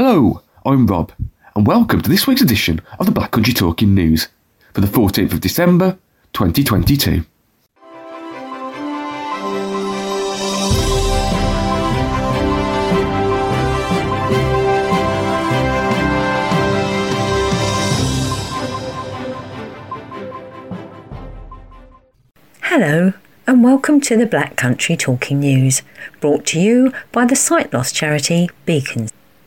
Hello, I'm Rob, and welcome to this week's edition of the Black Country Talking News for the 14th of December 2022. Hello, and welcome to the Black Country Talking News, brought to you by the sight loss charity Beacons.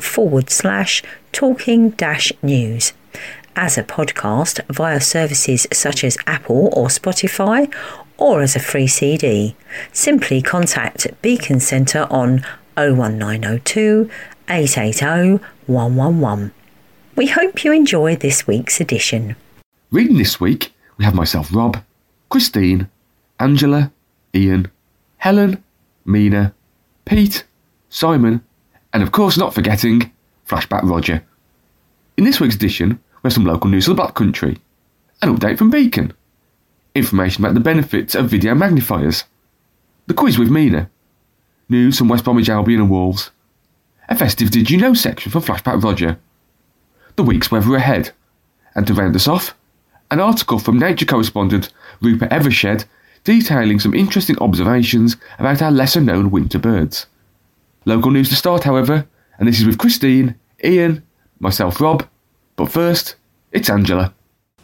forward slash talking dash news. As a podcast via services such as Apple or Spotify, or as a free CD, simply contact Beacon Centre on 01902 880 111. We hope you enjoy this week's edition. Reading this week, we have myself, Rob, Christine, Angela, Ian, Helen, Mina, Pete, Simon, and of course, not forgetting, Flashback Roger. In this week's edition, we have some local news of the Black Country, an update from Beacon, information about the benefits of video magnifiers, the quiz with Mina, news from West Bromwich Albion and Wolves, a festive Did You Know section for Flashback Roger, the week's weather ahead. And to round us off, an article from nature correspondent Rupert Evershed detailing some interesting observations about our lesser known winter birds. Local news to start, however, and this is with Christine, Ian, myself, Rob, but first, it's Angela.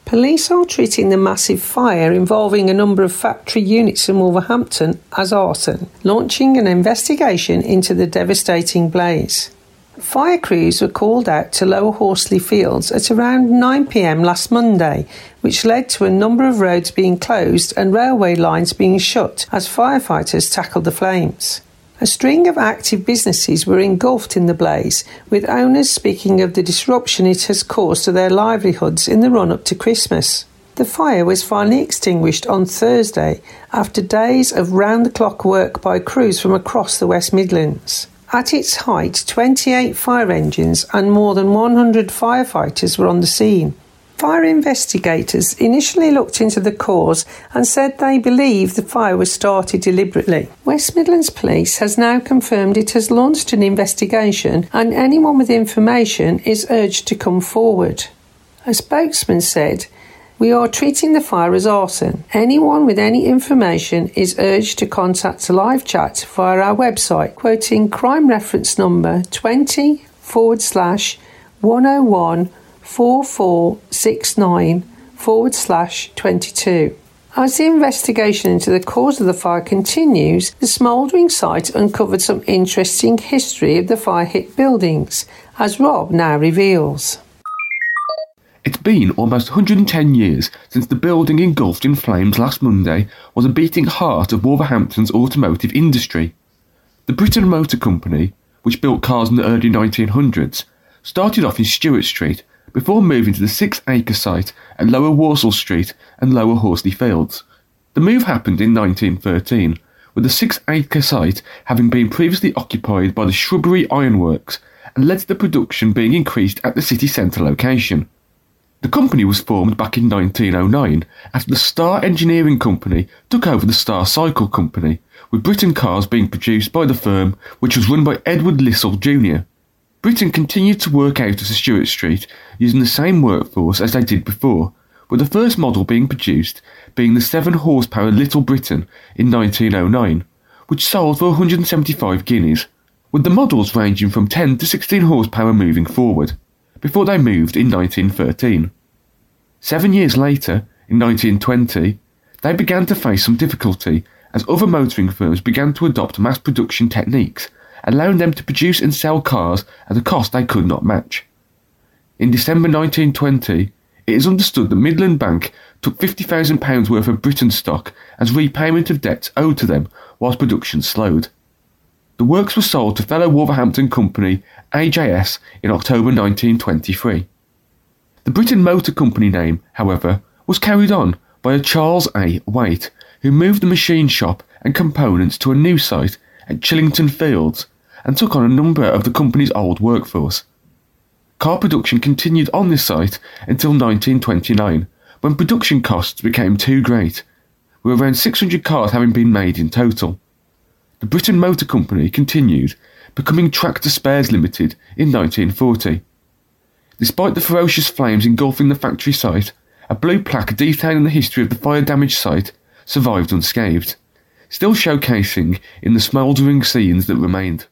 Police are treating the massive fire involving a number of factory units in Wolverhampton as arson, launching an investigation into the devastating blaze. Fire crews were called out to Lower Horsley Fields at around 9pm last Monday, which led to a number of roads being closed and railway lines being shut as firefighters tackled the flames. A string of active businesses were engulfed in the blaze, with owners speaking of the disruption it has caused to their livelihoods in the run up to Christmas. The fire was finally extinguished on Thursday after days of round the clock work by crews from across the West Midlands. At its height, 28 fire engines and more than 100 firefighters were on the scene. Fire investigators initially looked into the cause and said they believe the fire was started deliberately. West Midlands Police has now confirmed it has launched an investigation and anyone with information is urged to come forward. A spokesman said, we are treating the fire as arson. Anyone with any information is urged to contact live chat via our website, quoting crime reference number 20 forward slash 101 4469 forward slash 22. As the investigation into the cause of the fire continues, the smouldering site uncovered some interesting history of the fire hit buildings, as Rob now reveals. It's been almost 110 years since the building engulfed in flames last Monday was a beating heart of Wolverhampton's automotive industry. The Briton Motor Company, which built cars in the early 1900s, started off in Stewart Street before moving to the six acre site at Lower Walsall Street and Lower Horsley Fields. The move happened in 1913, with the six acre site having been previously occupied by the Shrubbery Ironworks and led to the production being increased at the city centre location. The company was formed back in 1909 after the Star Engineering Company took over the Star Cycle Company, with Briton cars being produced by the firm, which was run by Edward Lissell Jr. Briton continued to work out of Stewart Street using the same workforce as they did before, with the first model being produced being the 7 horsepower Little Briton in 1909, which sold for 175 guineas, with the models ranging from 10 to 16 horsepower moving forward before they moved in 1913. Seven years later, in 1920, they began to face some difficulty as other motoring firms began to adopt mass production techniques, allowing them to produce and sell cars at a cost they could not match. In December 1920, it is understood that Midland Bank took £50,000 worth of Briton stock as repayment of debts owed to them whilst production slowed. The works were sold to fellow Wolverhampton company AJS in October 1923. The Briton Motor Company name, however, was carried on by a Charles A. Waite, who moved the machine shop and components to a new site at Chillington Fields and took on a number of the company's old workforce. Car production continued on this site until 1929, when production costs became too great, with around 600 cars having been made in total. The Briton Motor Company continued, becoming Tractor Spares Limited in 1940. Despite the ferocious flames engulfing the factory site, a blue plaque detailing the history of the fire damaged site survived unscathed, still showcasing in the smouldering scenes that remained.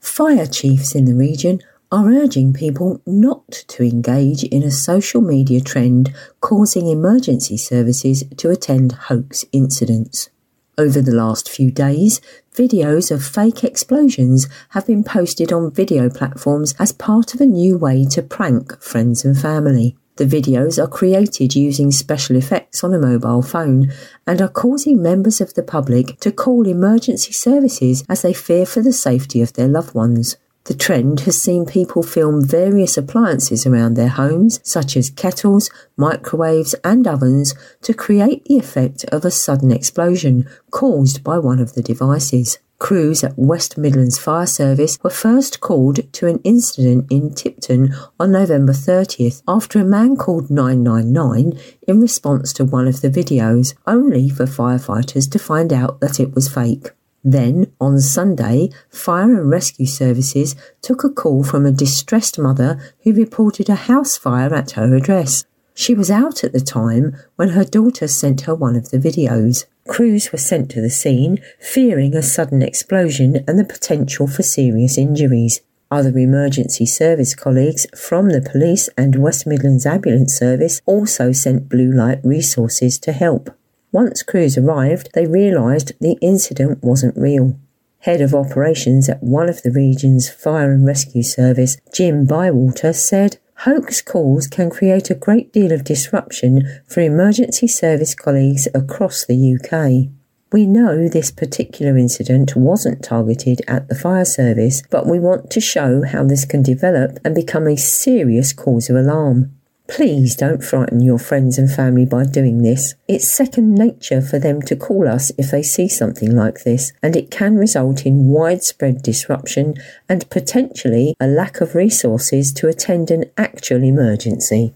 Fire chiefs in the region are urging people not to engage in a social media trend causing emergency services to attend hoax incidents. Over the last few days, videos of fake explosions have been posted on video platforms as part of a new way to prank friends and family. The videos are created using special effects on a mobile phone and are causing members of the public to call emergency services as they fear for the safety of their loved ones. The trend has seen people film various appliances around their homes, such as kettles, microwaves, and ovens, to create the effect of a sudden explosion caused by one of the devices. Crews at West Midlands Fire Service were first called to an incident in Tipton on November 30th after a man called 999 in response to one of the videos, only for firefighters to find out that it was fake. Then, on Sunday, Fire and Rescue Services took a call from a distressed mother who reported a house fire at her address. She was out at the time when her daughter sent her one of the videos. Crews were sent to the scene, fearing a sudden explosion and the potential for serious injuries. Other emergency service colleagues from the police and West Midlands Ambulance Service also sent blue light resources to help. Once crews arrived, they realised the incident wasn't real. Head of operations at one of the region's fire and rescue service, Jim Bywater, said, Hoax calls can create a great deal of disruption for emergency service colleagues across the UK. We know this particular incident wasn't targeted at the fire service, but we want to show how this can develop and become a serious cause of alarm. Please don't frighten your friends and family by doing this. It's second nature for them to call us if they see something like this, and it can result in widespread disruption and potentially a lack of resources to attend an actual emergency.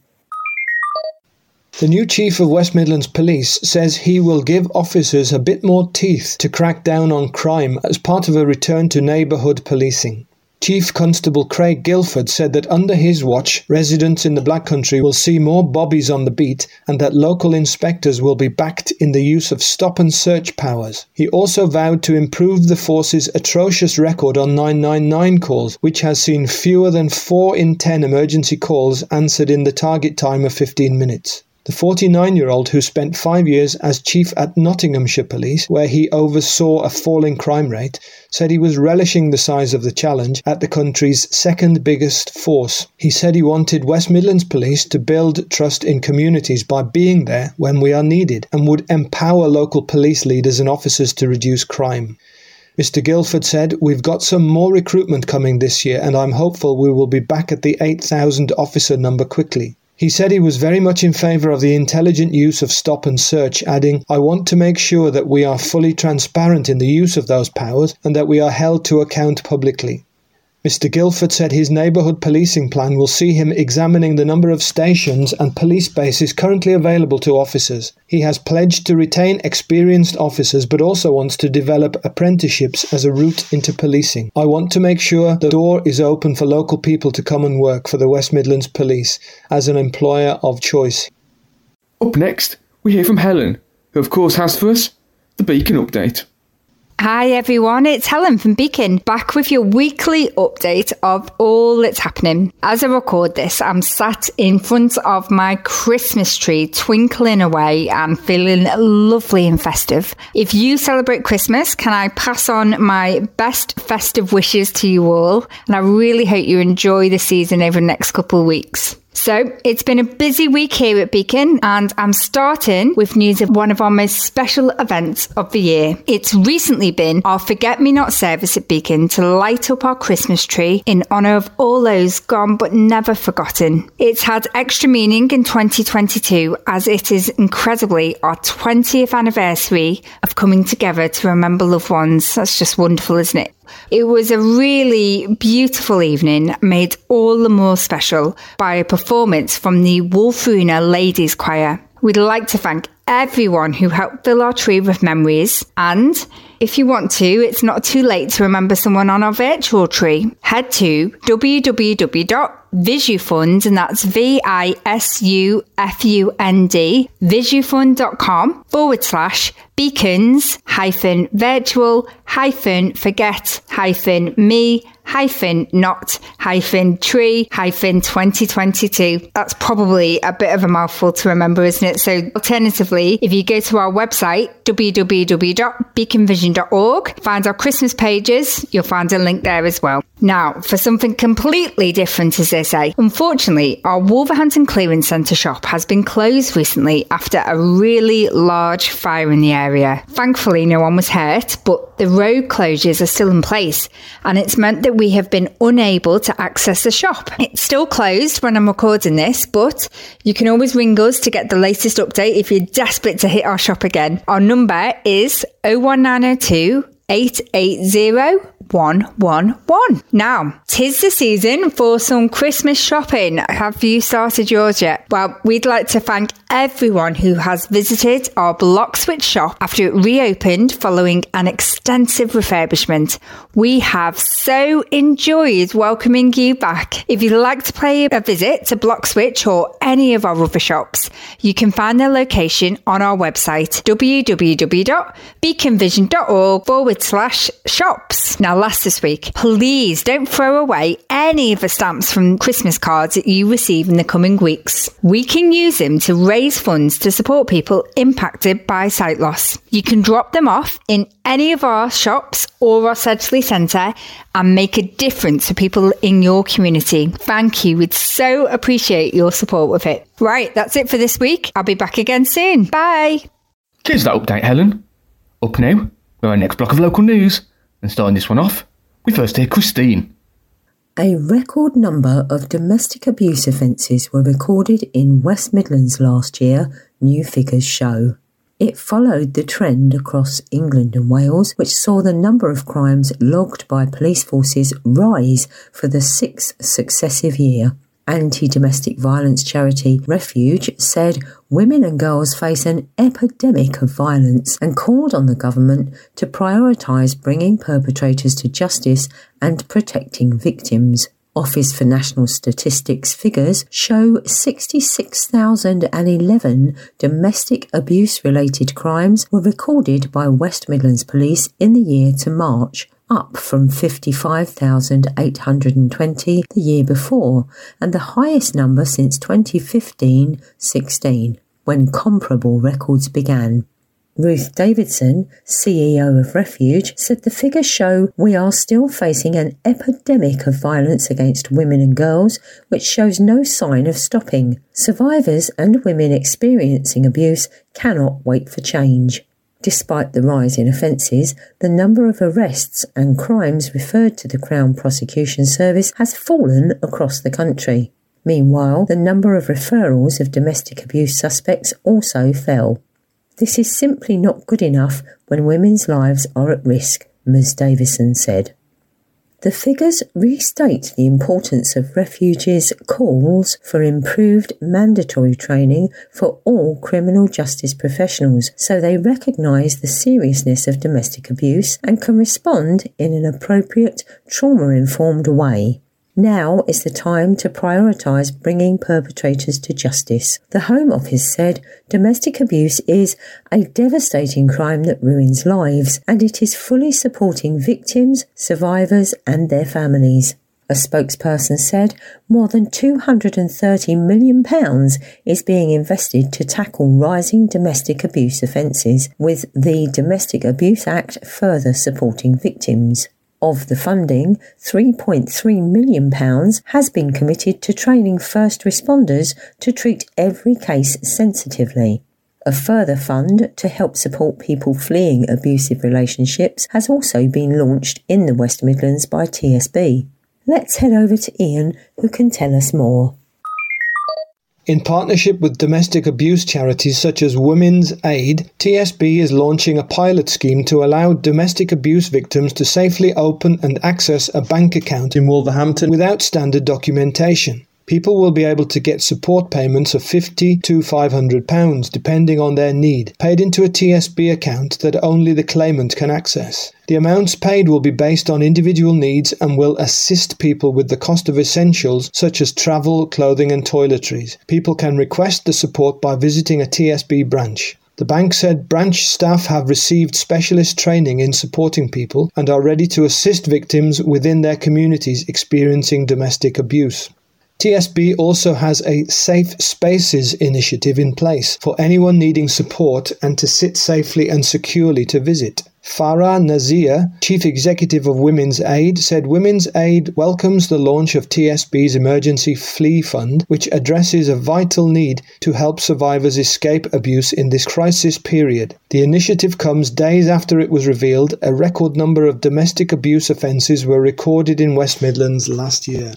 The new Chief of West Midlands Police says he will give officers a bit more teeth to crack down on crime as part of a return to neighbourhood policing. Chief Constable Craig Guildford said that under his watch, residents in the Black Country will see more bobbies on the beat and that local inspectors will be backed in the use of stop and search powers. He also vowed to improve the force's atrocious record on 999 calls, which has seen fewer than 4 in 10 emergency calls answered in the target time of 15 minutes. The 49 year old who spent five years as chief at Nottinghamshire Police, where he oversaw a falling crime rate, said he was relishing the size of the challenge at the country's second biggest force. He said he wanted West Midlands Police to build trust in communities by being there when we are needed and would empower local police leaders and officers to reduce crime. Mr. Guildford said, We've got some more recruitment coming this year, and I'm hopeful we will be back at the 8,000 officer number quickly. He said he was very much in favour of the intelligent use of stop and search, adding, I want to make sure that we are fully transparent in the use of those powers and that we are held to account publicly. Mr. Guildford said his neighbourhood policing plan will see him examining the number of stations and police bases currently available to officers. He has pledged to retain experienced officers but also wants to develop apprenticeships as a route into policing. I want to make sure the door is open for local people to come and work for the West Midlands Police as an employer of choice. Up next, we hear from Helen, who of course has for us the Beacon update. Hi everyone, it's Helen from Beacon, back with your weekly update of all that's happening. As I record this, I'm sat in front of my Christmas tree, twinkling away and feeling lovely and festive. If you celebrate Christmas, can I pass on my best festive wishes to you all? And I really hope you enjoy the season over the next couple of weeks. So it's been a busy week here at Beacon, and I'm starting with news of one of our most special events of the year. It's recently been our Forget Me Not service at Beacon to light up our Christmas tree in honour of all those gone but never forgotten. It's had extra meaning in 2022 as it is incredibly our 20th anniversary of coming together to remember loved ones. That's just wonderful, isn't it? It was a really beautiful evening, made all the more special by a performance from the Wulfruna Ladies Choir. We'd like to thank everyone who helped fill our tree with memories. And if you want to, it's not too late to remember someone on our virtual tree. Head to www.visufund, and that's V I S U F U N D, visufund.com forward slash beacons hyphen virtual hyphen forget hyphen me hyphen not hyphen tree hyphen 2022. That's probably a bit of a mouthful to remember, isn't it? So alternatively, if you go to our website, www.beaconvision.org, find our Christmas pages, you'll find a link there as well. Now, for something completely different, as they say, unfortunately, our Wolverhampton Clearance Centre shop has been closed recently after a really large fire in the area. Thankfully, no one was hurt, but the road closures are still in place, and it's meant that we have been unable to access the shop. It's still closed when I'm recording this, but you can always ring us to get the latest update if you're desperate to hit our shop again. Our number is 01902 880 111. Now, tis the season for some Christmas shopping. Have you started yours yet? Well, we'd like to thank everyone who has visited our Bloxwich shop after it reopened following an extensive refurbishment. We have so enjoyed welcoming you back. If you'd like to pay a visit to Bloxwich or any of our other shops, you can find their location on our website www.beaconvision.org forward slash shops. Now, last this week, please don't throw away any of the stamps from Christmas cards that you receive in the coming weeks. We can use them to raise funds to support people impacted by sight loss. You can drop them off in any of our shops or our Sedgley Centre and make a difference for people in your community. Thank you. We'd so appreciate your support with it. Right, that's it for this week. I'll be back again soon. Bye. Cheers for that update, Helen. Up now, with our next block of local news. And starting this one off, we first hear Christine. A record number of domestic abuse offences were recorded in West Midlands last year, new figures show. It followed the trend across England and Wales, which saw the number of crimes logged by police forces rise for the sixth successive year. Anti domestic violence charity Refuge said women and girls face an epidemic of violence and called on the government to prioritise bringing perpetrators to justice and protecting victims. Office for National Statistics figures show 66,011 domestic abuse related crimes were recorded by West Midlands Police in the year to March, up from 55,820 the year before, and the highest number since 2015 16, when comparable records began. Ruth Davison, CEO of Refuge, said the figures show we are still facing an epidemic of violence against women and girls, which shows no sign of stopping. Survivors and women experiencing abuse cannot wait for change. Despite the rise in offences, the number of arrests and crimes referred to the Crown Prosecution Service has fallen across the country. Meanwhile, the number of referrals of domestic abuse suspects also fell. This is simply not good enough when women's lives are at risk, Ms. Davison said. The figures restate the importance of refuges' calls for improved mandatory training for all criminal justice professionals so they recognise the seriousness of domestic abuse and can respond in an appropriate, trauma informed way. Now is the time to prioritise bringing perpetrators to justice. The Home Office said domestic abuse is a devastating crime that ruins lives and it is fully supporting victims, survivors, and their families. A spokesperson said more than £230 million is being invested to tackle rising domestic abuse offences, with the Domestic Abuse Act further supporting victims. Of the funding, £3.3 million has been committed to training first responders to treat every case sensitively. A further fund to help support people fleeing abusive relationships has also been launched in the West Midlands by TSB. Let's head over to Ian, who can tell us more. In partnership with domestic abuse charities such as Women's Aid, TSB is launching a pilot scheme to allow domestic abuse victims to safely open and access a bank account in Wolverhampton without standard documentation. People will be able to get support payments of 50 to 500 pounds depending on their need, paid into a TSB account that only the claimant can access. The amounts paid will be based on individual needs and will assist people with the cost of essentials such as travel, clothing and toiletries. People can request the support by visiting a TSB branch. The bank said branch staff have received specialist training in supporting people and are ready to assist victims within their communities experiencing domestic abuse. TSB also has a Safe Spaces initiative in place for anyone needing support and to sit safely and securely to visit. Farah Nazeer, Chief Executive of Women's Aid, said Women's Aid welcomes the launch of TSB's Emergency Flee Fund, which addresses a vital need to help survivors escape abuse in this crisis period. The initiative comes days after it was revealed a record number of domestic abuse offences were recorded in West Midlands last year.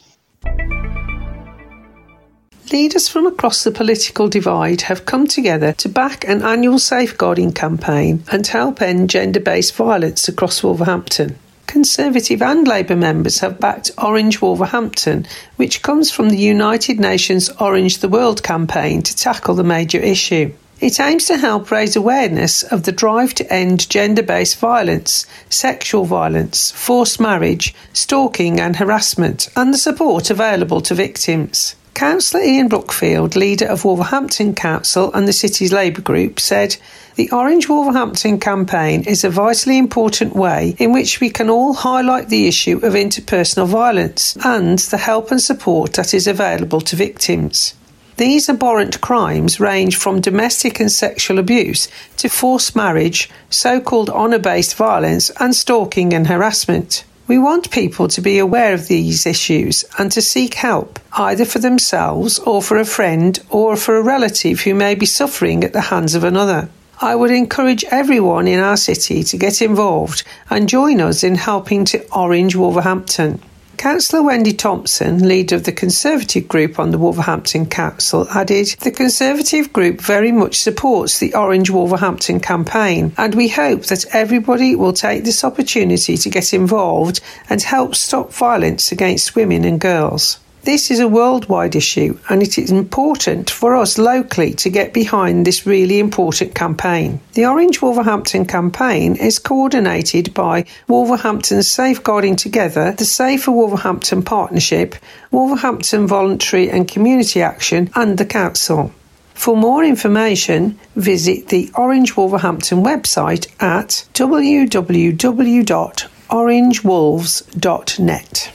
Leaders from across the political divide have come together to back an annual safeguarding campaign and help end gender based violence across Wolverhampton. Conservative and Labour members have backed Orange Wolverhampton, which comes from the United Nations Orange the World campaign to tackle the major issue. It aims to help raise awareness of the drive to end gender based violence, sexual violence, forced marriage, stalking, and harassment, and the support available to victims. Councillor Ian Brookfield, leader of Wolverhampton Council and the city's Labour group, said, The Orange Wolverhampton campaign is a vitally important way in which we can all highlight the issue of interpersonal violence and the help and support that is available to victims. These abhorrent crimes range from domestic and sexual abuse to forced marriage, so called honour based violence, and stalking and harassment. We want people to be aware of these issues and to seek help, either for themselves or for a friend or for a relative who may be suffering at the hands of another. I would encourage everyone in our city to get involved and join us in helping to orange Wolverhampton. Councillor Wendy Thompson, leader of the Conservative group on the Wolverhampton Council, added The Conservative group very much supports the Orange Wolverhampton campaign, and we hope that everybody will take this opportunity to get involved and help stop violence against women and girls. This is a worldwide issue, and it is important for us locally to get behind this really important campaign. The Orange Wolverhampton campaign is coordinated by Wolverhampton Safeguarding Together, the Safer Wolverhampton Partnership, Wolverhampton Voluntary and Community Action, and the Council. For more information, visit the Orange Wolverhampton website at www.orangewolves.net.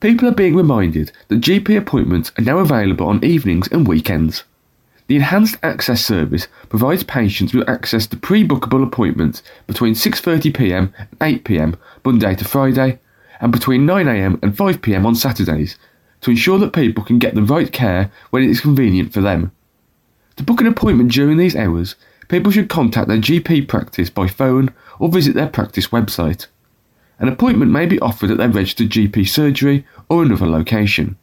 People are being reminded that GP appointments are now available on evenings and weekends. The Enhanced Access Service provides patients with access to pre-bookable appointments between 6.30pm and 8pm Monday to Friday and between 9am and 5pm on Saturdays to ensure that people can get the right care when it is convenient for them. To book an appointment during these hours, people should contact their GP practice by phone or visit their practice website. An appointment may be offered at their registered GP surgery or another location.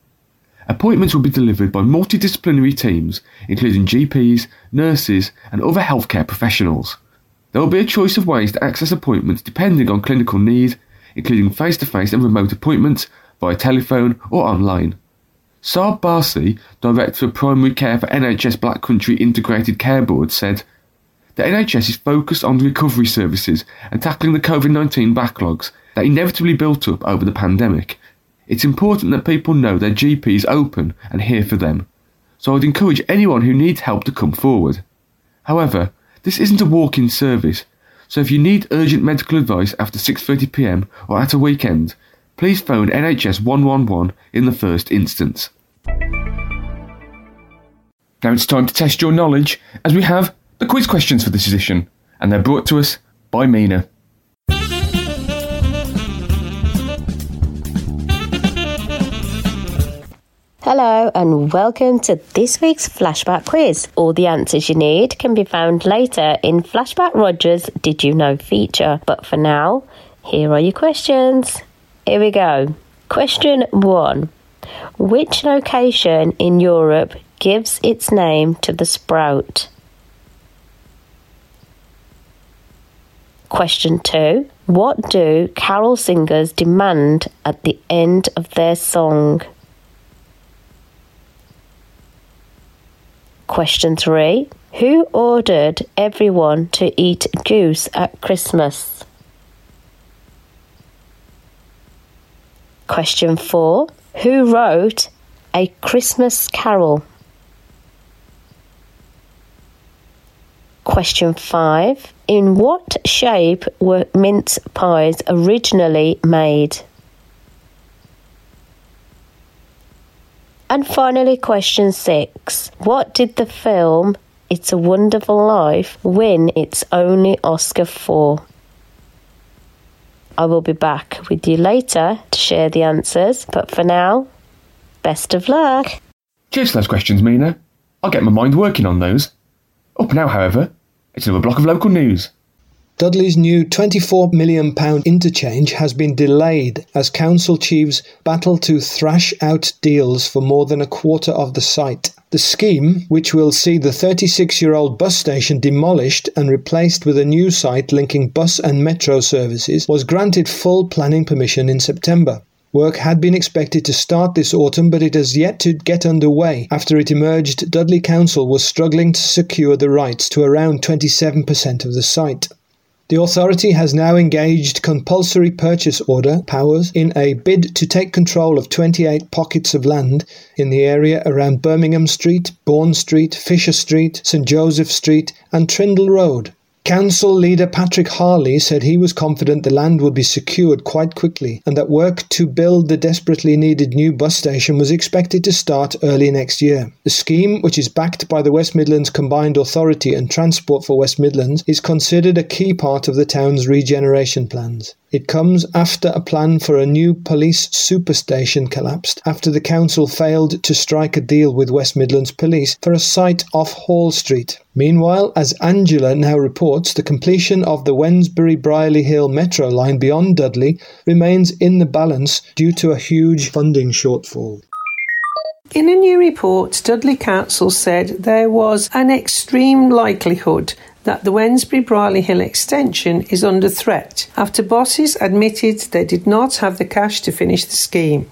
Appointments will be delivered by multidisciplinary teams, including GPs, nurses, and other healthcare professionals. There will be a choice of ways to access appointments depending on clinical need, including face to face and remote appointments, via telephone or online. Saab Barsi, Director of Primary Care for NHS Black Country Integrated Care Board, said, The NHS is focused on recovery services and tackling the COVID 19 backlogs that inevitably built up over the pandemic. It's important that people know their GP is open and here for them, so I'd encourage anyone who needs help to come forward. However, this isn't a walk-in service, so if you need urgent medical advice after 6.30pm or at a weekend, please phone NHS 111 in the first instance. Now it's time to test your knowledge as we have the quiz questions for this edition, and they're brought to us by Mina. Hello and welcome to this week's Flashback quiz. All the answers you need can be found later in Flashback Rogers Did You Know feature. But for now, here are your questions. Here we go. Question 1. Which location in Europe gives its name to the sprout? Question 2. What do carol singers demand at the end of their song? Question 3. Who ordered everyone to eat goose at Christmas? Question 4. Who wrote A Christmas Carol? Question 5. In what shape were mince pies originally made? And finally, question six What did the film It's a Wonderful Life win its only Oscar for? I will be back with you later to share the answers, but for now, best of luck. Cheers for those questions, Mina. I'll get my mind working on those. Up now, however, it's another block of local news. Dudley's new £24 million interchange has been delayed as council chiefs battle to thrash out deals for more than a quarter of the site. The scheme, which will see the 36 year old bus station demolished and replaced with a new site linking bus and metro services, was granted full planning permission in September. Work had been expected to start this autumn, but it has yet to get underway after it emerged Dudley Council was struggling to secure the rights to around 27% of the site. The authority has now engaged compulsory purchase order powers in a bid to take control of 28 pockets of land in the area around Birmingham Street, Bourne Street, Fisher Street, St Joseph Street, and Trindle Road. Council leader Patrick Harley said he was confident the land would be secured quite quickly and that work to build the desperately needed new bus station was expected to start early next year. The scheme, which is backed by the West Midlands Combined Authority and Transport for West Midlands, is considered a key part of the town's regeneration plans. It comes after a plan for a new police superstation collapsed after the council failed to strike a deal with West Midlands Police for a site off Hall Street. Meanwhile, as Angela now reports, the completion of the Wednesbury Brierley Hill metro line beyond Dudley remains in the balance due to a huge funding shortfall. In a new report, Dudley Council said there was an extreme likelihood that the Wednesbury Brierley Hill extension is under threat after bosses admitted they did not have the cash to finish the scheme.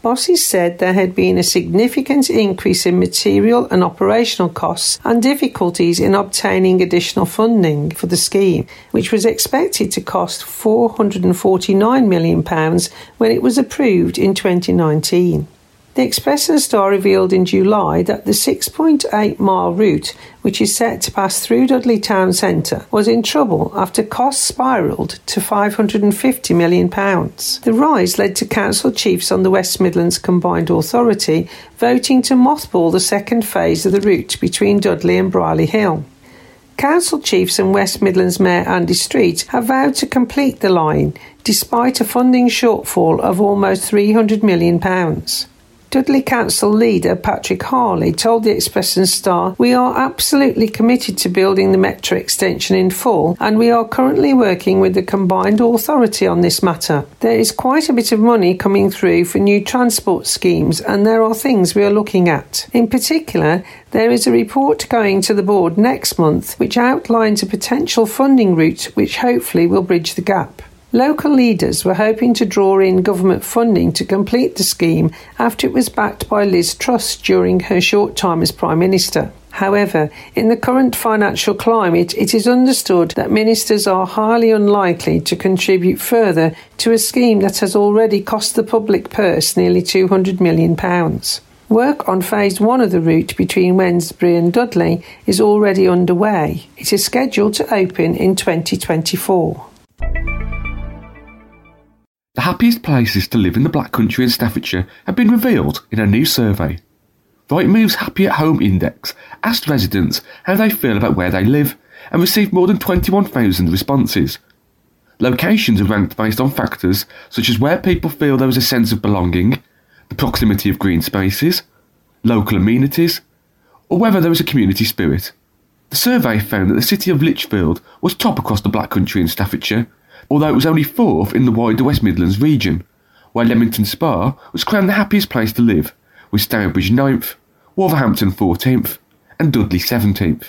Bosses said there had been a significant increase in material and operational costs and difficulties in obtaining additional funding for the scheme, which was expected to cost £449 million when it was approved in 2019. The Express and Star revealed in July that the 6.8 mile route, which is set to pass through Dudley Town Centre, was in trouble after costs spiralled to £550 million. The rise led to council chiefs on the West Midlands Combined Authority voting to mothball the second phase of the route between Dudley and Brierley Hill. Council chiefs and West Midlands Mayor Andy Street have vowed to complete the line despite a funding shortfall of almost £300 million. Dudley Council leader Patrick Harley told the Express and Star, We are absolutely committed to building the metro extension in full, and we are currently working with the combined authority on this matter. There is quite a bit of money coming through for new transport schemes, and there are things we are looking at. In particular, there is a report going to the board next month which outlines a potential funding route which hopefully will bridge the gap. Local leaders were hoping to draw in government funding to complete the scheme after it was backed by Liz Truss during her short time as Prime Minister. However, in the current financial climate, it is understood that ministers are highly unlikely to contribute further to a scheme that has already cost the public purse nearly £200 million. Work on phase one of the route between Wednesbury and Dudley is already underway. It is scheduled to open in 2024. The happiest places to live in the Black Country in Staffordshire have been revealed in a new survey. Rightmove's Happy at Home Index asked residents how they feel about where they live and received more than 21,000 responses. Locations are ranked based on factors such as where people feel there is a sense of belonging, the proximity of green spaces, local amenities, or whether there was a community spirit. The survey found that the city of Lichfield was top across the Black Country in Staffordshire, although it was only fourth in the wider West Midlands region, while Leamington Spa was crowned the happiest place to live, with Stourbridge 9th, Wolverhampton 14th, and Dudley 17th.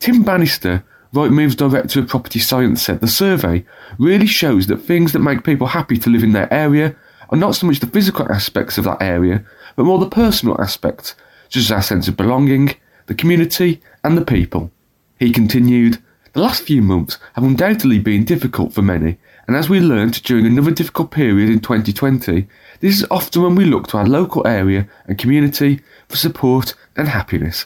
Tim Bannister, Rightmove's director of property science, said the survey really shows that things that make people happy to live in their area are not so much the physical aspects of that area, but more the personal aspects, such as our sense of belonging, the community, and the people. He continued, The last few months have undoubtedly been difficult for many, and as we learnt during another difficult period in 2020, this is often when we look to our local area and community for support and happiness.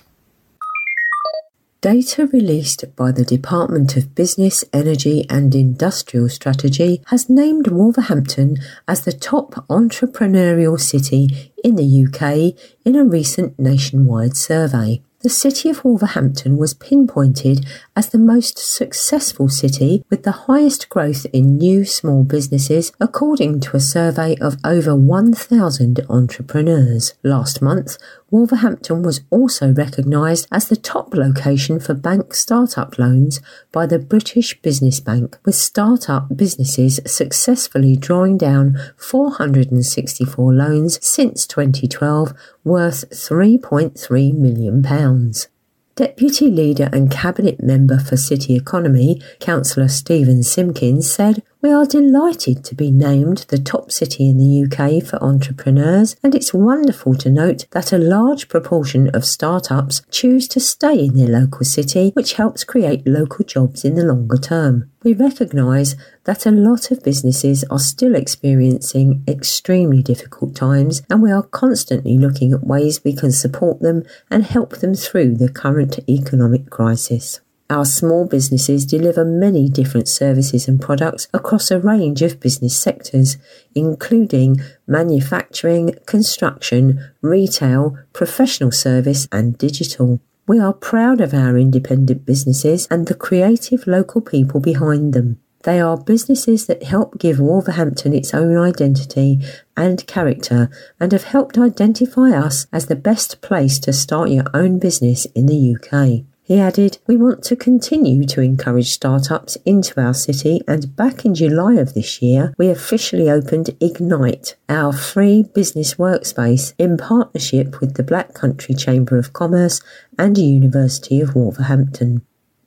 Data released by the Department of Business, Energy and Industrial Strategy has named Wolverhampton as the top entrepreneurial city in the UK in a recent nationwide survey. The city of Wolverhampton was pinpointed as the most successful city with the highest growth in new small businesses, according to a survey of over 1,000 entrepreneurs. Last month, Wolverhampton was also recognised as the top location for bank startup loans by the British Business Bank, with startup businesses successfully drawing down 464 loans since 2012, worth £3.3 million. Deputy Leader and Cabinet Member for City Economy, Councillor Stephen Simpkins, said, We are delighted to be named the top city in the UK for entrepreneurs, and it's wonderful to note that a large proportion of startups choose to stay in their local city, which helps create local jobs in the longer term. We recognise that a lot of businesses are still experiencing extremely difficult times, and we are constantly looking at ways we can support them and help them through the current economic crisis. Our small businesses deliver many different services and products across a range of business sectors, including manufacturing, construction, retail, professional service, and digital. We are proud of our independent businesses and the creative local people behind them. They are businesses that help give Wolverhampton its own identity and character and have helped identify us as the best place to start your own business in the UK. He added, We want to continue to encourage startups into our city, and back in July of this year, we officially opened Ignite, our free business workspace in partnership with the Black Country Chamber of Commerce and University of Wolverhampton.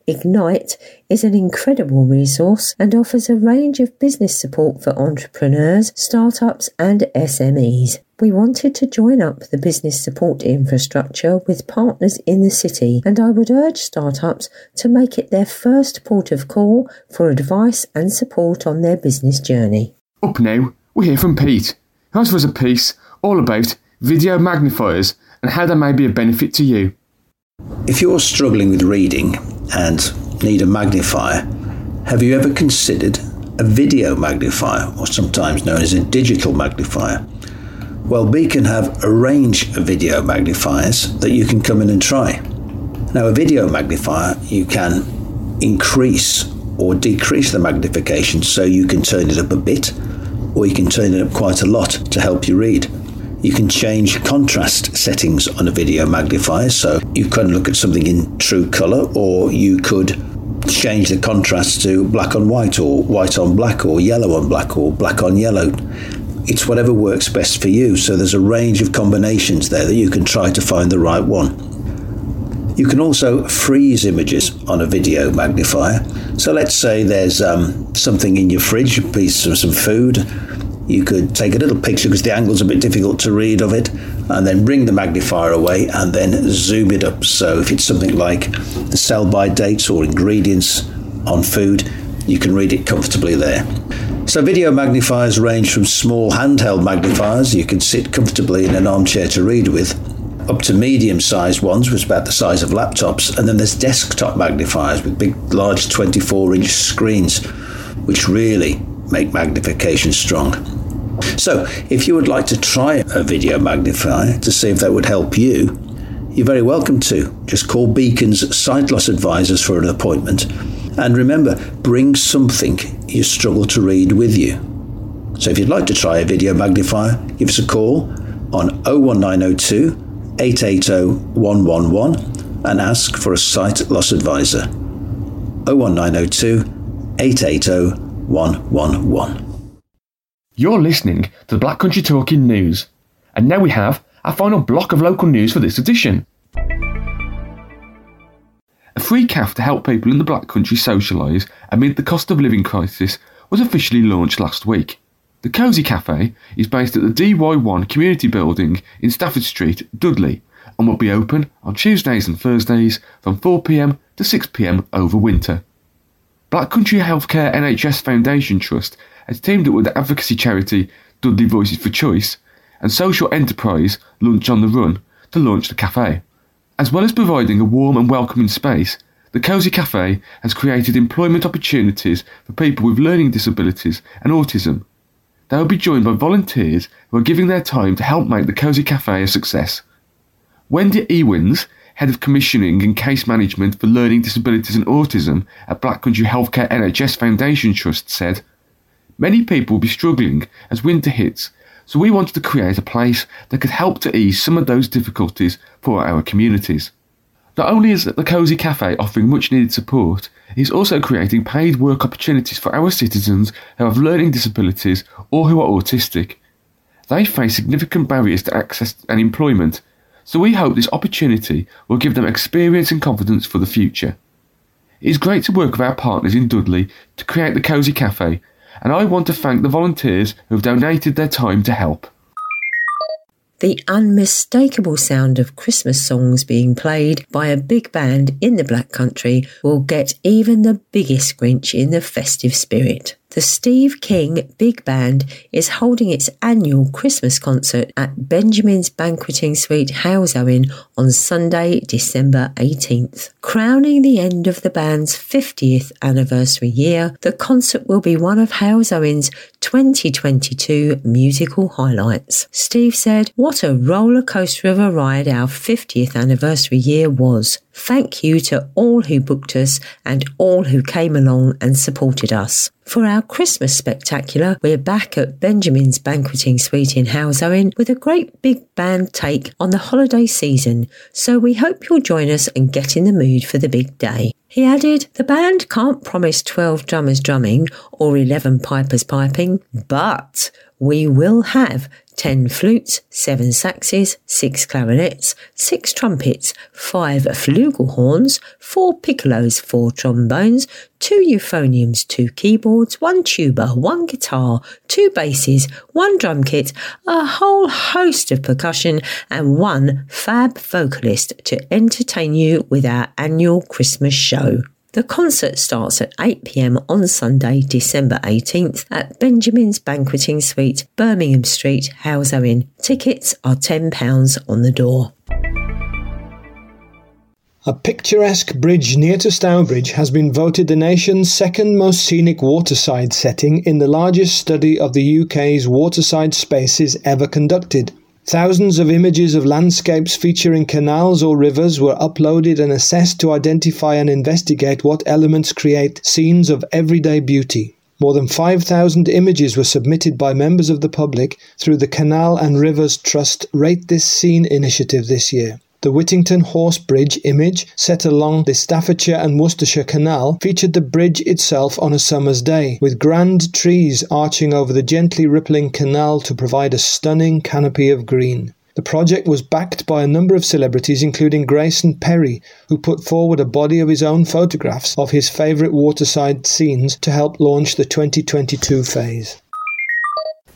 Ignite is an incredible resource and offers a range of business support for entrepreneurs, startups, and SMEs. We wanted to join up the business support infrastructure with partners in the city, and I would urge startups to make it their first port of call for advice and support on their business journey. Up now, we hear from Pete, who has for us a piece all about video magnifiers and how they may be a benefit to you. If you're struggling with reading and need a magnifier, have you ever considered a video magnifier, or sometimes known as a digital magnifier? Well, Beacon have a range of video magnifiers that you can come in and try. Now, a video magnifier, you can increase or decrease the magnification so you can turn it up a bit, or you can turn it up quite a lot to help you read. You can change contrast settings on a video magnifier, so you can look at something in true color, or you could change the contrast to black on white, or white on black, or yellow on black, or black on yellow. It's whatever works best for you, so there's a range of combinations there that you can try to find the right one. You can also freeze images on a video magnifier. So let's say there's um, something in your fridge, a piece of some food, you could take a little picture because the angle's a bit difficult to read of it, and then bring the magnifier away and then zoom it up. So if it's something like the sell by dates or ingredients on food, you can read it comfortably there. So video magnifiers range from small handheld magnifiers you can sit comfortably in an armchair to read with, up to medium sized ones, which is about the size of laptops, and then there's desktop magnifiers with big, large 24 inch screens, which really make magnification strong. So, if you would like to try a video magnifier to see if that would help you, you're very welcome to. Just call Beacon's Sight Loss Advisors for an appointment. And remember, bring something you struggle to read with you. So if you'd like to try a video magnifier, give us a call on 01902 880 111 and ask for a sight loss advisor. 01902 880 111. You're listening to the Black Country Talking News, and now we have our final block of local news for this edition. A free cafe to help people in the Black Country socialise amid the cost of living crisis was officially launched last week. The Cosy Cafe is based at the DY1 Community Building in Stafford Street, Dudley, and will be open on Tuesdays and Thursdays from 4pm to 6pm over winter. Black Country Healthcare NHS Foundation Trust has teamed up with the advocacy charity Dudley Voices for Choice and social enterprise Lunch on the Run to launch the cafe. As well as providing a warm and welcoming space, the Cosy Cafe has created employment opportunities for people with learning disabilities and autism. They will be joined by volunteers who are giving their time to help make the Cosy Cafe a success. Wendy Ewins, Head of Commissioning and Case Management for Learning Disabilities and Autism at Black Country Healthcare NHS Foundation Trust, said, Many people will be struggling as winter hits, so we wanted to create a place that could help to ease some of those difficulties for our communities. Not only is the Cosy Cafe offering much needed support, it is also creating paid work opportunities for our citizens who have learning disabilities or who are autistic. They face significant barriers to access and employment, so we hope this opportunity will give them experience and confidence for the future. It is great to work with our partners in Dudley to create the Cosy Cafe, and I want to thank the volunteers who have donated their time to help. The unmistakable sound of Christmas songs being played by a big band in the Black Country will get even the biggest Grinch in the festive spirit. The Steve King Big Band is holding its annual Christmas concert at Benjamin's Banqueting Suite, Halesowen on Sunday, December 18th. Crowning the end of the band's 50th anniversary year, the concert will be one of Halesowen's 2022 musical highlights. Steve said, What a roller coaster of a ride our 50th anniversary year was. Thank you to all who booked us and all who came along and supported us. For our Christmas spectacular, we're back at Benjamin's Banqueting Suite in Halesowen with a great big band take on the holiday season, so we hope you'll join us and get in the mood for the big day. He added, The band can't promise 12 drummers drumming or 11 pipers piping, but we will have 10 flutes, 7 saxes, 6 clarinets, 6 trumpets, 5 flugelhorns, 4 piccolos, 4 trombones, 2 euphoniums, 2 keyboards, 1 tuba, 1 guitar, 2 basses, 1 drum kit, a whole host of percussion, and 1 fab vocalist to entertain you with our annual Christmas show. The concert starts at 8pm on Sunday, December 18th at Benjamin's Banqueting Suite, Birmingham Street, Halesowen. Tickets are £10 on the door. A picturesque bridge near to Stourbridge has been voted the nation's second most scenic waterside setting in the largest study of the UK's waterside spaces ever conducted. Thousands of images of landscapes featuring canals or rivers were uploaded and assessed to identify and investigate what elements create scenes of everyday beauty. More than 5,000 images were submitted by members of the public through the Canal and Rivers Trust Rate This Scene initiative this year. The Whittington Horse Bridge image, set along the Staffordshire and Worcestershire Canal, featured the bridge itself on a summer's day, with grand trees arching over the gently rippling canal to provide a stunning canopy of green. The project was backed by a number of celebrities, including Grayson Perry, who put forward a body of his own photographs of his favourite waterside scenes to help launch the 2022 phase.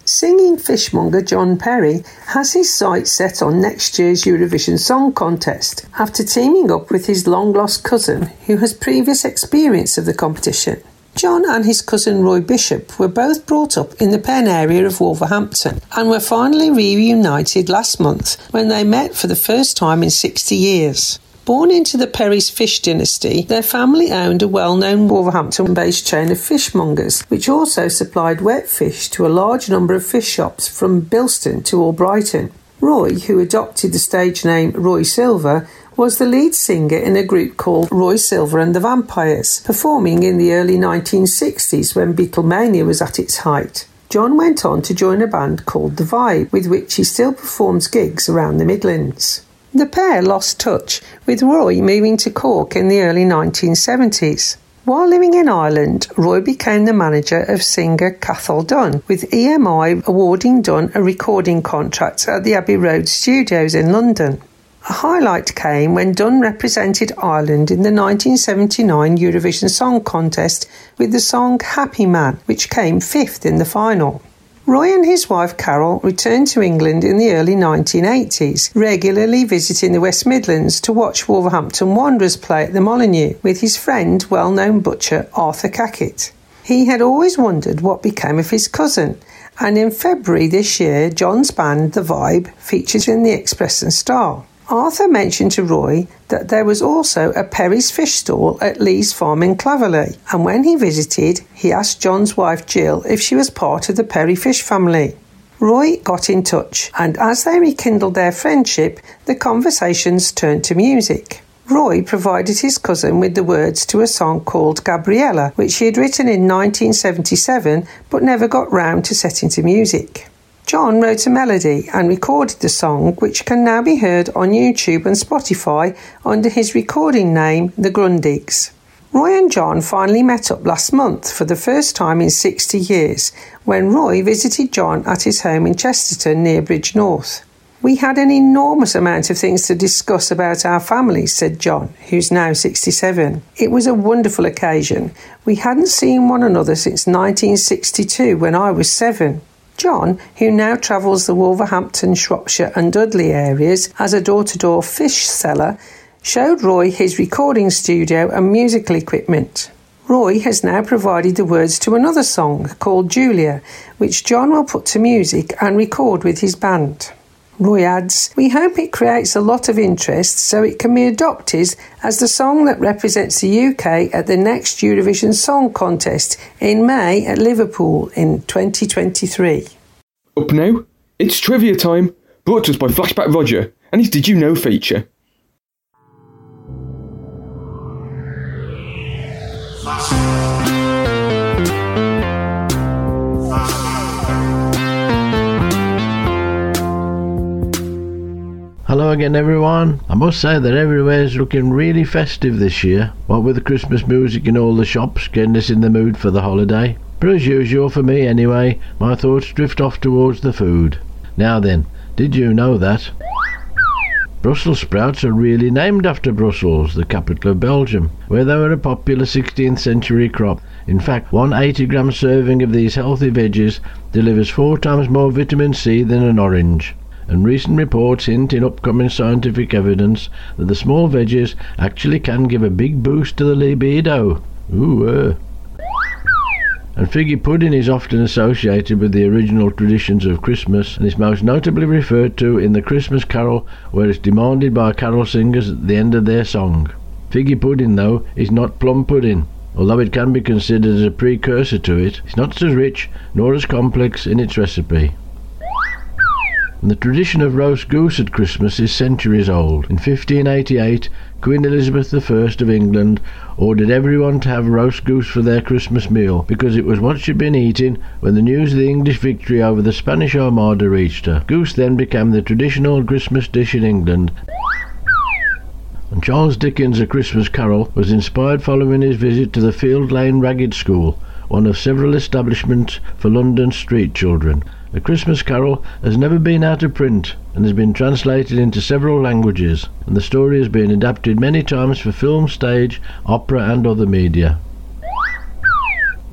Singing fishmonger John Perry has his sights set on next year's Eurovision Song Contest after teaming up with his long lost cousin who has previous experience of the competition. John and his cousin Roy Bishop were both brought up in the Penn area of Wolverhampton and were finally reunited last month when they met for the first time in 60 years. Born into the Perry's fish dynasty, their family owned a well known Wolverhampton based chain of fishmongers, which also supplied wet fish to a large number of fish shops from Bilston to Albrighton. Roy, who adopted the stage name Roy Silver, was the lead singer in a group called Roy Silver and the Vampires, performing in the early 1960s when Beatlemania was at its height. John went on to join a band called The Vibe, with which he still performs gigs around the Midlands. The pair lost touch, with Roy moving to Cork in the early 1970s. While living in Ireland, Roy became the manager of singer Cathal Dunne, with EMI awarding Dunne a recording contract at the Abbey Road Studios in London. A highlight came when Dunne represented Ireland in the 1979 Eurovision Song Contest with the song Happy Man, which came fifth in the final. Roy and his wife Carol returned to England in the early 1980s, regularly visiting the West Midlands to watch Wolverhampton Wanderers play at the Molineux with his friend, well known butcher Arthur Cackett. He had always wondered what became of his cousin, and in February this year, John's band, The Vibe, featured in the Express and Star. Arthur mentioned to Roy that there was also a Perry's fish stall at Lee's farm in Claverley, and when he visited, he asked John's wife Jill if she was part of the Perry fish family. Roy got in touch, and as they rekindled their friendship, the conversations turned to music. Roy provided his cousin with the words to a song called Gabriella, which he had written in 1977 but never got round to setting to music. John wrote a melody and recorded the song, which can now be heard on YouTube and Spotify under his recording name, The Grundigs. Roy and John finally met up last month for the first time in 60 years when Roy visited John at his home in Chesterton near Bridgnorth. We had an enormous amount of things to discuss about our families, said John, who's now 67. It was a wonderful occasion. We hadn't seen one another since 1962 when I was seven. John, who now travels the Wolverhampton, Shropshire, and Dudley areas as a door to door fish seller, showed Roy his recording studio and musical equipment. Roy has now provided the words to another song called Julia, which John will put to music and record with his band. Roy adds, We hope it creates a lot of interest so it can be adopted as the song that represents the UK at the next Eurovision Song Contest in May at Liverpool in 2023. Up now, it's trivia time, brought to us by Flashback Roger and his Did You Know feature. Again, everyone. I must say that everywhere is looking really festive this year. What with the Christmas music in all the shops getting us in the mood for the holiday. But as usual, for me anyway, my thoughts drift off towards the food. Now then, did you know that? Brussels sprouts are really named after Brussels, the capital of Belgium, where they were a popular 16th century crop. In fact, one 80 gram serving of these healthy veggies delivers four times more vitamin C than an orange and recent reports hint in upcoming scientific evidence that the small veggies actually can give a big boost to the libido. Ooh, uh. And figgy pudding is often associated with the original traditions of Christmas and is most notably referred to in the Christmas carol where it's demanded by carol singers at the end of their song. Figgy pudding, though, is not plum pudding. Although it can be considered as a precursor to it, it's not as rich nor as complex in its recipe. And the tradition of roast goose at Christmas is centuries old. In 1588, Queen Elizabeth I of England ordered everyone to have roast goose for their Christmas meal because it was what she'd been eating when the news of the English victory over the Spanish Armada reached her. Goose then became the traditional Christmas dish in England. And Charles Dickens' A Christmas Carol was inspired following his visit to the Field Lane Ragged School, one of several establishments for London street children. A Christmas Carol has never been out of print and has been translated into several languages, and the story has been adapted many times for film, stage, opera, and other media.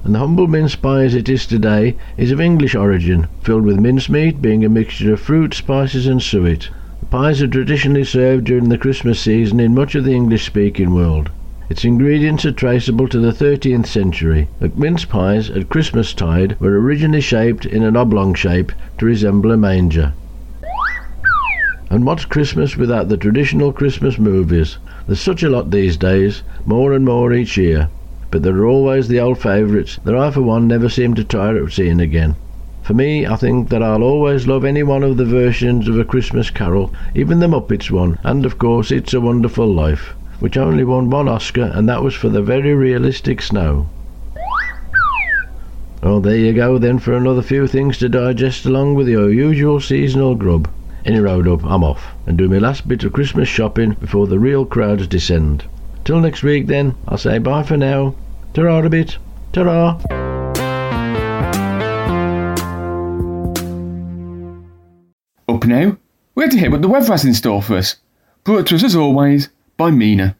And the humble mince pie as it is today is of English origin, filled with mincemeat, being a mixture of fruit, spices, and suet. The pies are traditionally served during the Christmas season in much of the English speaking world. Its ingredients are traceable to the 13th century. The mince pies at Christmastide were originally shaped in an oblong shape to resemble a manger. And what's Christmas without the traditional Christmas movies? There's such a lot these days, more and more each year. But there are always the old favourites that I, for one, never seem to tire of seeing again. For me, I think that I'll always love any one of the versions of A Christmas Carol, even the Muppets one, and of course It's a Wonderful Life which only won one Oscar, and that was for the very realistic snow. Well, there you go then for another few things to digest along with your usual seasonal grub. Any road up, I'm off, and do my last bit of Christmas shopping before the real crowds descend. Till next week then, I'll say bye for now. Ta-ra a bit. Ta-ra. Up now, we're to hear what the weather has in store for us. Brought to us as always by Mina.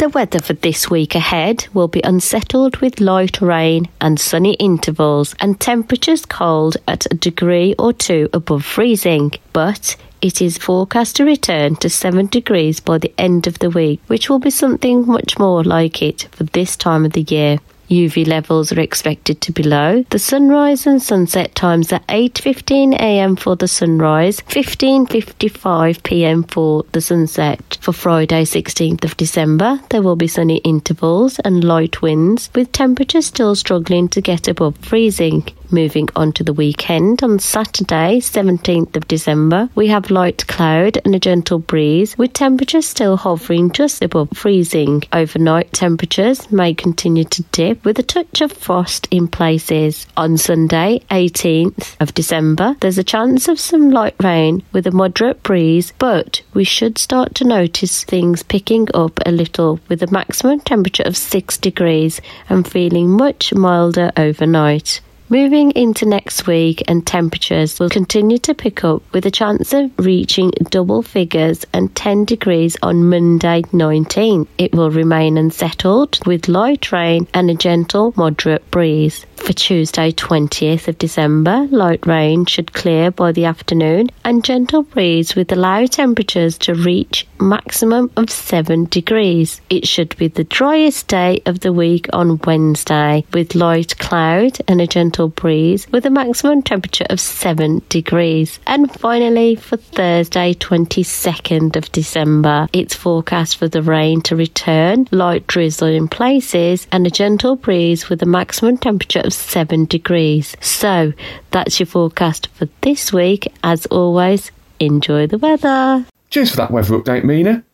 The weather for this week ahead will be unsettled with light rain and sunny intervals and temperatures cold at a degree or two above freezing. But it is forecast to return to 7 degrees by the end of the week, which will be something much more like it for this time of the year. UV levels are expected to be low. The sunrise and sunset times are 8:15 a.m. for the sunrise, 15:55 p.m. for the sunset. For Friday, 16th of December, there will be sunny intervals and light winds, with temperatures still struggling to get above freezing. Moving on to the weekend, on Saturday, 17th of December, we have light cloud and a gentle breeze, with temperatures still hovering just above freezing. Overnight temperatures may continue to dip with a touch of frost in places. On Sunday, 18th of December, there's a chance of some light rain with a moderate breeze, but we should start to notice things picking up a little with a maximum temperature of 6 degrees and feeling much milder overnight. Moving into next week, and temperatures will continue to pick up with a chance of reaching double figures and 10 degrees on Monday 19. It will remain unsettled with light rain and a gentle moderate breeze. For Tuesday 20th of December, light rain should clear by the afternoon and gentle breeze with the low temperatures to reach maximum of 7 degrees. It should be the driest day of the week on Wednesday with light cloud and a gentle breeze with a maximum temperature of 7 degrees. And finally, for Thursday, 22nd of December, it's forecast for the rain to return, light drizzle in places, and a gentle breeze with a maximum temperature of 7 degrees. So, that's your forecast for this week. As always, enjoy the weather. Cheers for that weather update, Mina.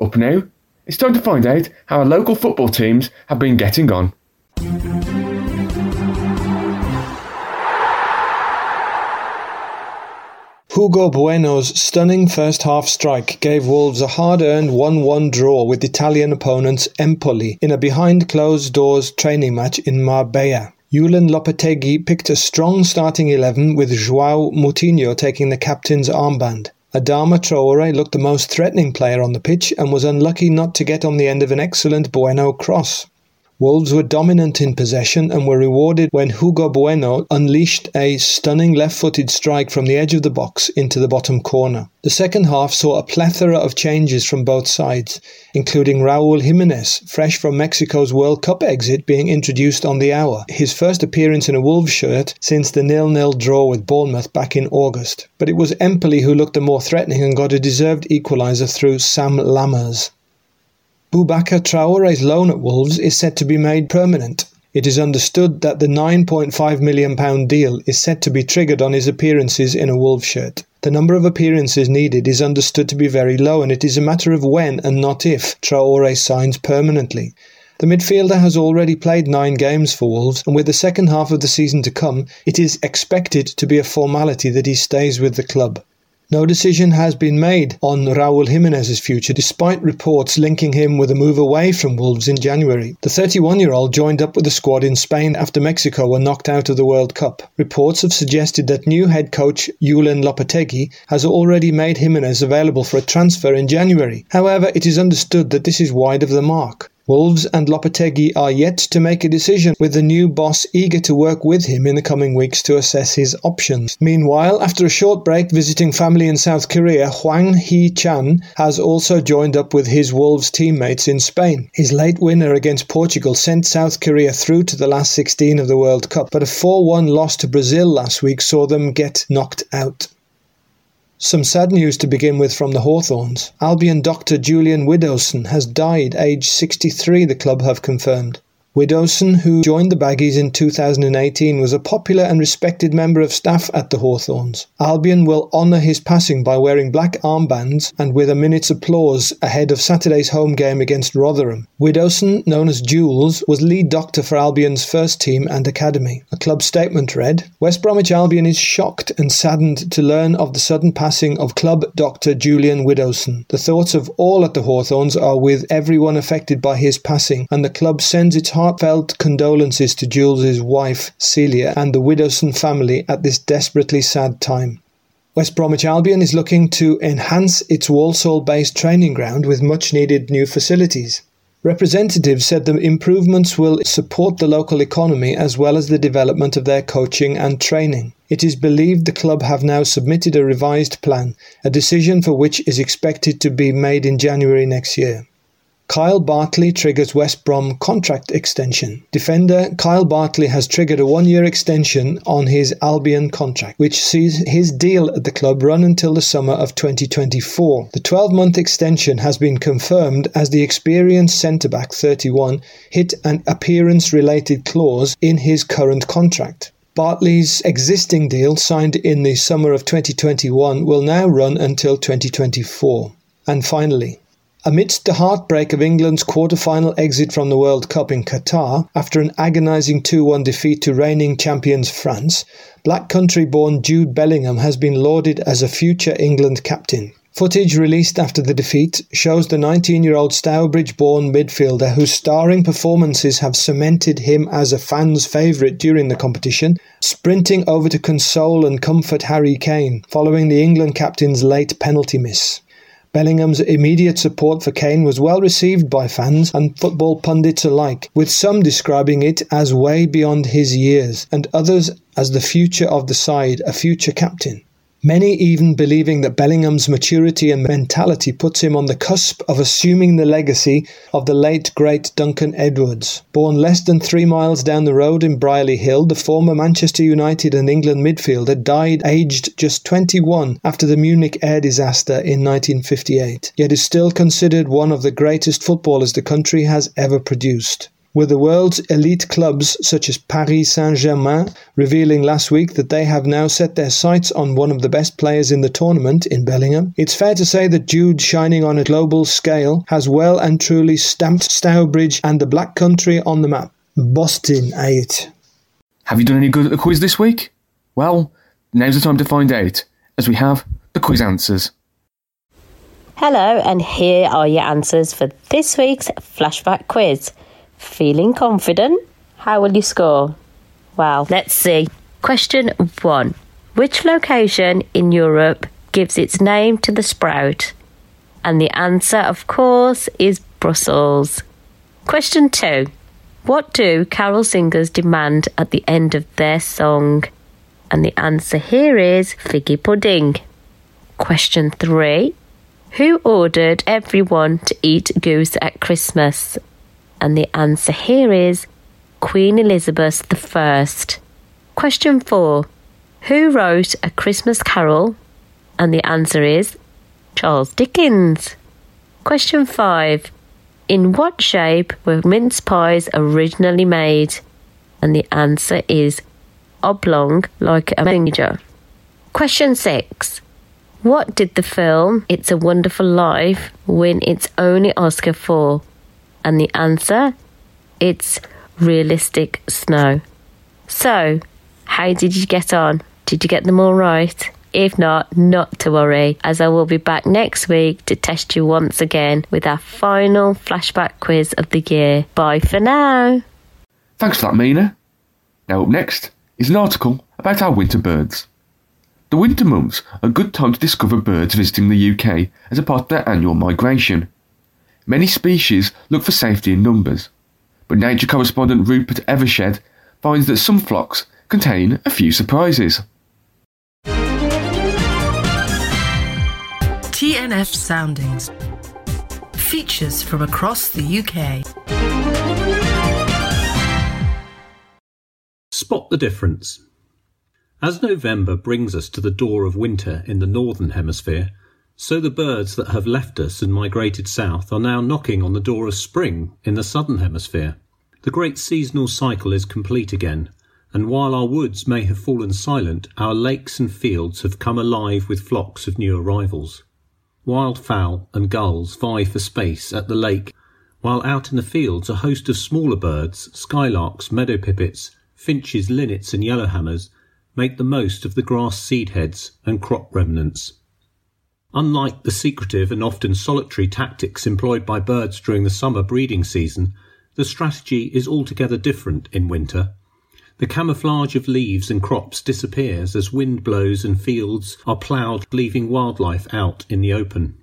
Up now, it's time to find out how our local football teams have been getting on. Hugo Bueno's stunning first half strike gave Wolves a hard earned 1 1 draw with Italian opponents Empoli in a behind closed doors training match in Marbella. Julen Lopetegui picked a strong starting 11 with Joao Moutinho taking the captain's armband. Adama Traore looked the most threatening player on the pitch and was unlucky not to get on the end of an excellent Bueno cross. Wolves were dominant in possession and were rewarded when Hugo Bueno unleashed a stunning left footed strike from the edge of the box into the bottom corner. The second half saw a plethora of changes from both sides, including Raul Jimenez, fresh from Mexico's World Cup exit, being introduced on the hour, his first appearance in a Wolves shirt since the nil-nil draw with Bournemouth back in August. But it was Empoli who looked the more threatening and got a deserved equaliser through Sam Lammers. Boubacar Traore's loan at Wolves is said to be made permanent. It is understood that the £9.5 million deal is said to be triggered on his appearances in a Wolves shirt. The number of appearances needed is understood to be very low, and it is a matter of when and not if Traore signs permanently. The midfielder has already played nine games for Wolves, and with the second half of the season to come, it is expected to be a formality that he stays with the club. No decision has been made on Raul Jimenez's future, despite reports linking him with a move away from Wolves in January. The 31 year old joined up with the squad in Spain after Mexico were knocked out of the World Cup. Reports have suggested that new head coach Julen Lopetegui has already made Jimenez available for a transfer in January. However, it is understood that this is wide of the mark. Wolves and Lopetegui are yet to make a decision, with the new boss eager to work with him in the coming weeks to assess his options. Meanwhile, after a short break visiting family in South Korea, Hwang Hee-chan has also joined up with his Wolves teammates in Spain. His late winner against Portugal sent South Korea through to the last 16 of the World Cup, but a 4-1 loss to Brazil last week saw them get knocked out. Some sad news to begin with from the Hawthorns. Albion doctor Julian Widdowson has died, aged 63, the club have confirmed. Widdowson, who joined the Baggies in 2018, was a popular and respected member of staff at the Hawthorns. Albion will honour his passing by wearing black armbands and with a minute's applause ahead of Saturday's home game against Rotherham. Widdowson, known as Jules, was lead doctor for Albion's first team and academy. A club statement read West Bromwich Albion is shocked and saddened to learn of the sudden passing of club doctor Julian Widdowson. The thoughts of all at the Hawthorns are with everyone affected by his passing, and the club sends its heartfelt condolences to Jules's wife, Celia, and the Widdowson family at this desperately sad time. West Bromwich Albion is looking to enhance its Walsall based training ground with much needed new facilities. Representatives said the improvements will support the local economy as well as the development of their coaching and training. It is believed the club have now submitted a revised plan, a decision for which is expected to be made in January next year. Kyle Bartley triggers West Brom contract extension. Defender Kyle Bartley has triggered a one year extension on his Albion contract, which sees his deal at the club run until the summer of 2024. The 12 month extension has been confirmed as the experienced centre back 31 hit an appearance related clause in his current contract. Bartley's existing deal, signed in the summer of 2021, will now run until 2024. And finally, Amidst the heartbreak of England's quarter-final exit from the World Cup in Qatar after an agonising 2-1 defeat to reigning champions France, Black Country-born Jude Bellingham has been lauded as a future England captain. Footage released after the defeat shows the 19-year-old Stourbridge-born midfielder whose starring performances have cemented him as a fan's favourite during the competition, sprinting over to console and comfort Harry Kane following the England captain's late penalty miss. Bellingham's immediate support for Kane was well received by fans and football pundits alike, with some describing it as way beyond his years, and others as the future of the side, a future captain. Many even believing that Bellingham's maturity and mentality puts him on the cusp of assuming the legacy of the late great Duncan Edwards. Born less than three miles down the road in Brierley Hill, the former Manchester United and England midfielder died aged just 21 after the Munich air disaster in 1958, yet is still considered one of the greatest footballers the country has ever produced with the world's elite clubs such as Paris Saint-Germain revealing last week that they have now set their sights on one of the best players in the tournament in Bellingham, it's fair to say that Jude shining on a global scale has well and truly stamped Stourbridge and the Black Country on the map. Boston 8. Have you done any good at the quiz this week? Well, now's the time to find out, as we have the quiz answers. Hello, and here are your answers for this week's flashback quiz. Feeling confident? How will you score? Well, let's see. Question 1. Which location in Europe gives its name to the sprout? And the answer, of course, is Brussels. Question 2. What do carol singers demand at the end of their song? And the answer here is figgy pudding. Question 3. Who ordered everyone to eat goose at Christmas? And the answer here is Queen Elizabeth I. Question 4. Who wrote A Christmas Carol? And the answer is Charles Dickens. Question 5. In what shape were mince pies originally made? And the answer is oblong like a manger. Question 6. What did the film It's a Wonderful Life win its only Oscar for? And the answer? It's realistic snow. So, how did you get on? Did you get them all right? If not, not to worry, as I will be back next week to test you once again with our final flashback quiz of the year. Bye for now. Thanks for that, Mina. Now, up next is an article about our winter birds. The winter months are a good time to discover birds visiting the UK as a part of their annual migration. Many species look for safety in numbers, but nature correspondent Rupert Evershed finds that some flocks contain a few surprises. TNF Soundings. Features from across the UK. Spot the difference. As November brings us to the door of winter in the Northern Hemisphere, so the birds that have left us and migrated south are now knocking on the door of spring in the Southern Hemisphere. The great seasonal cycle is complete again, and while our woods may have fallen silent, our lakes and fields have come alive with flocks of new arrivals. Wildfowl and gulls vie for space at the lake, while out in the fields a host of smaller birds, skylarks, meadow pipits, finches, linnets, and yellowhammers, make the most of the grass seed heads and crop remnants. Unlike the secretive and often solitary tactics employed by birds during the summer breeding season, the strategy is altogether different in winter. The camouflage of leaves and crops disappears as wind blows and fields are ploughed, leaving wildlife out in the open.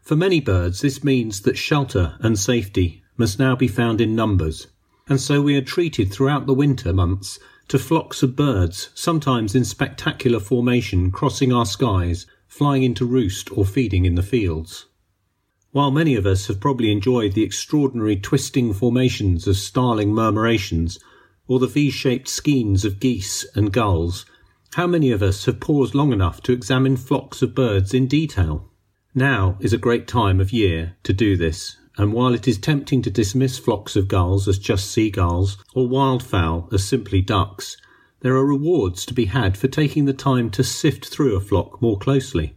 For many birds, this means that shelter and safety must now be found in numbers, and so we are treated throughout the winter months to flocks of birds, sometimes in spectacular formation, crossing our skies, flying into roost or feeding in the fields. While many of us have probably enjoyed the extraordinary twisting formations of starling murmurations, or the V-shaped skeins of geese and gulls, how many of us have paused long enough to examine flocks of birds in detail? Now is a great time of year to do this, and while it is tempting to dismiss flocks of gulls as just seagulls, or wildfowl as simply ducks, there are rewards to be had for taking the time to sift through a flock more closely.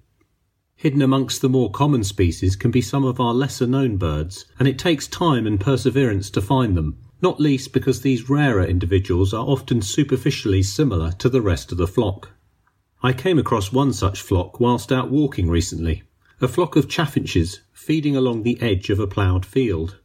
Hidden amongst the more common species can be some of our lesser known birds, and it takes time and perseverance to find them, not least because these rarer individuals are often superficially similar to the rest of the flock. I came across one such flock whilst out walking recently, a flock of chaffinches feeding along the edge of a ploughed field.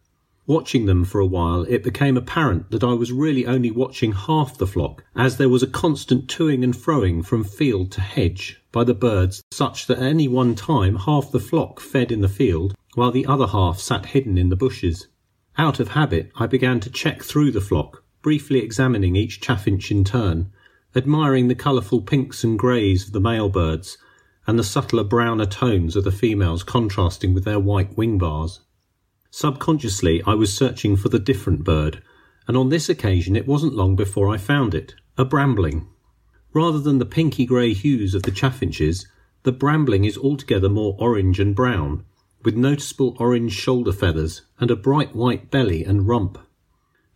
Watching them for a while, it became apparent that I was really only watching half the flock, as there was a constant toing and froing from field to hedge by the birds, such that at any one time half the flock fed in the field, while the other half sat hidden in the bushes. Out of habit, I began to check through the flock, briefly examining each chaffinch in turn, admiring the colourful pinks and greys of the male birds, and the subtler browner tones of the females contrasting with their white wing bars. Subconsciously, I was searching for the different bird, and on this occasion it wasn't long before I found it a brambling. Rather than the pinky grey hues of the chaffinches, the brambling is altogether more orange and brown, with noticeable orange shoulder feathers and a bright white belly and rump.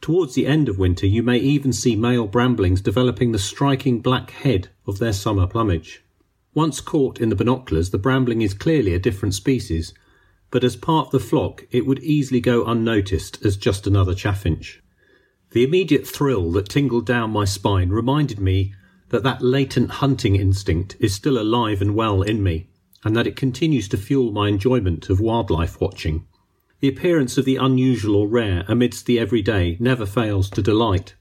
Towards the end of winter, you may even see male bramblings developing the striking black head of their summer plumage. Once caught in the binoculars, the brambling is clearly a different species, but as part of the flock it would easily go unnoticed as just another chaffinch. The immediate thrill that tingled down my spine reminded me that that latent hunting instinct is still alive and well in me, and that it continues to fuel my enjoyment of wildlife watching. The appearance of the unusual or rare amidst the everyday never fails to delight.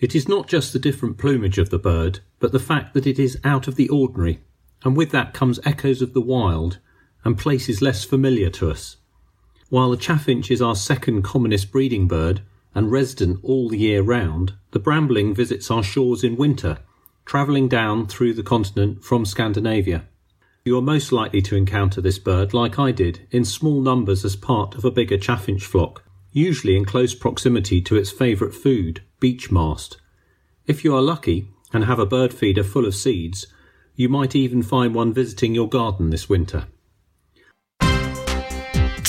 It is not just the different plumage of the bird, but the fact that it is out of the ordinary, and with that comes echoes of the wild and places less familiar to us. While the chaffinch is our second commonest breeding bird and resident all the year round, the brambling visits our shores in winter, travelling down through the continent from Scandinavia. You are most likely to encounter this bird, like I did, in small numbers as part of a bigger chaffinch flock, usually in close proximity to its favourite food, beech mast. If you are lucky and have a bird feeder full of seeds, you might even find one visiting your garden this winter.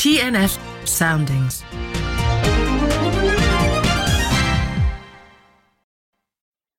TNF Soundings.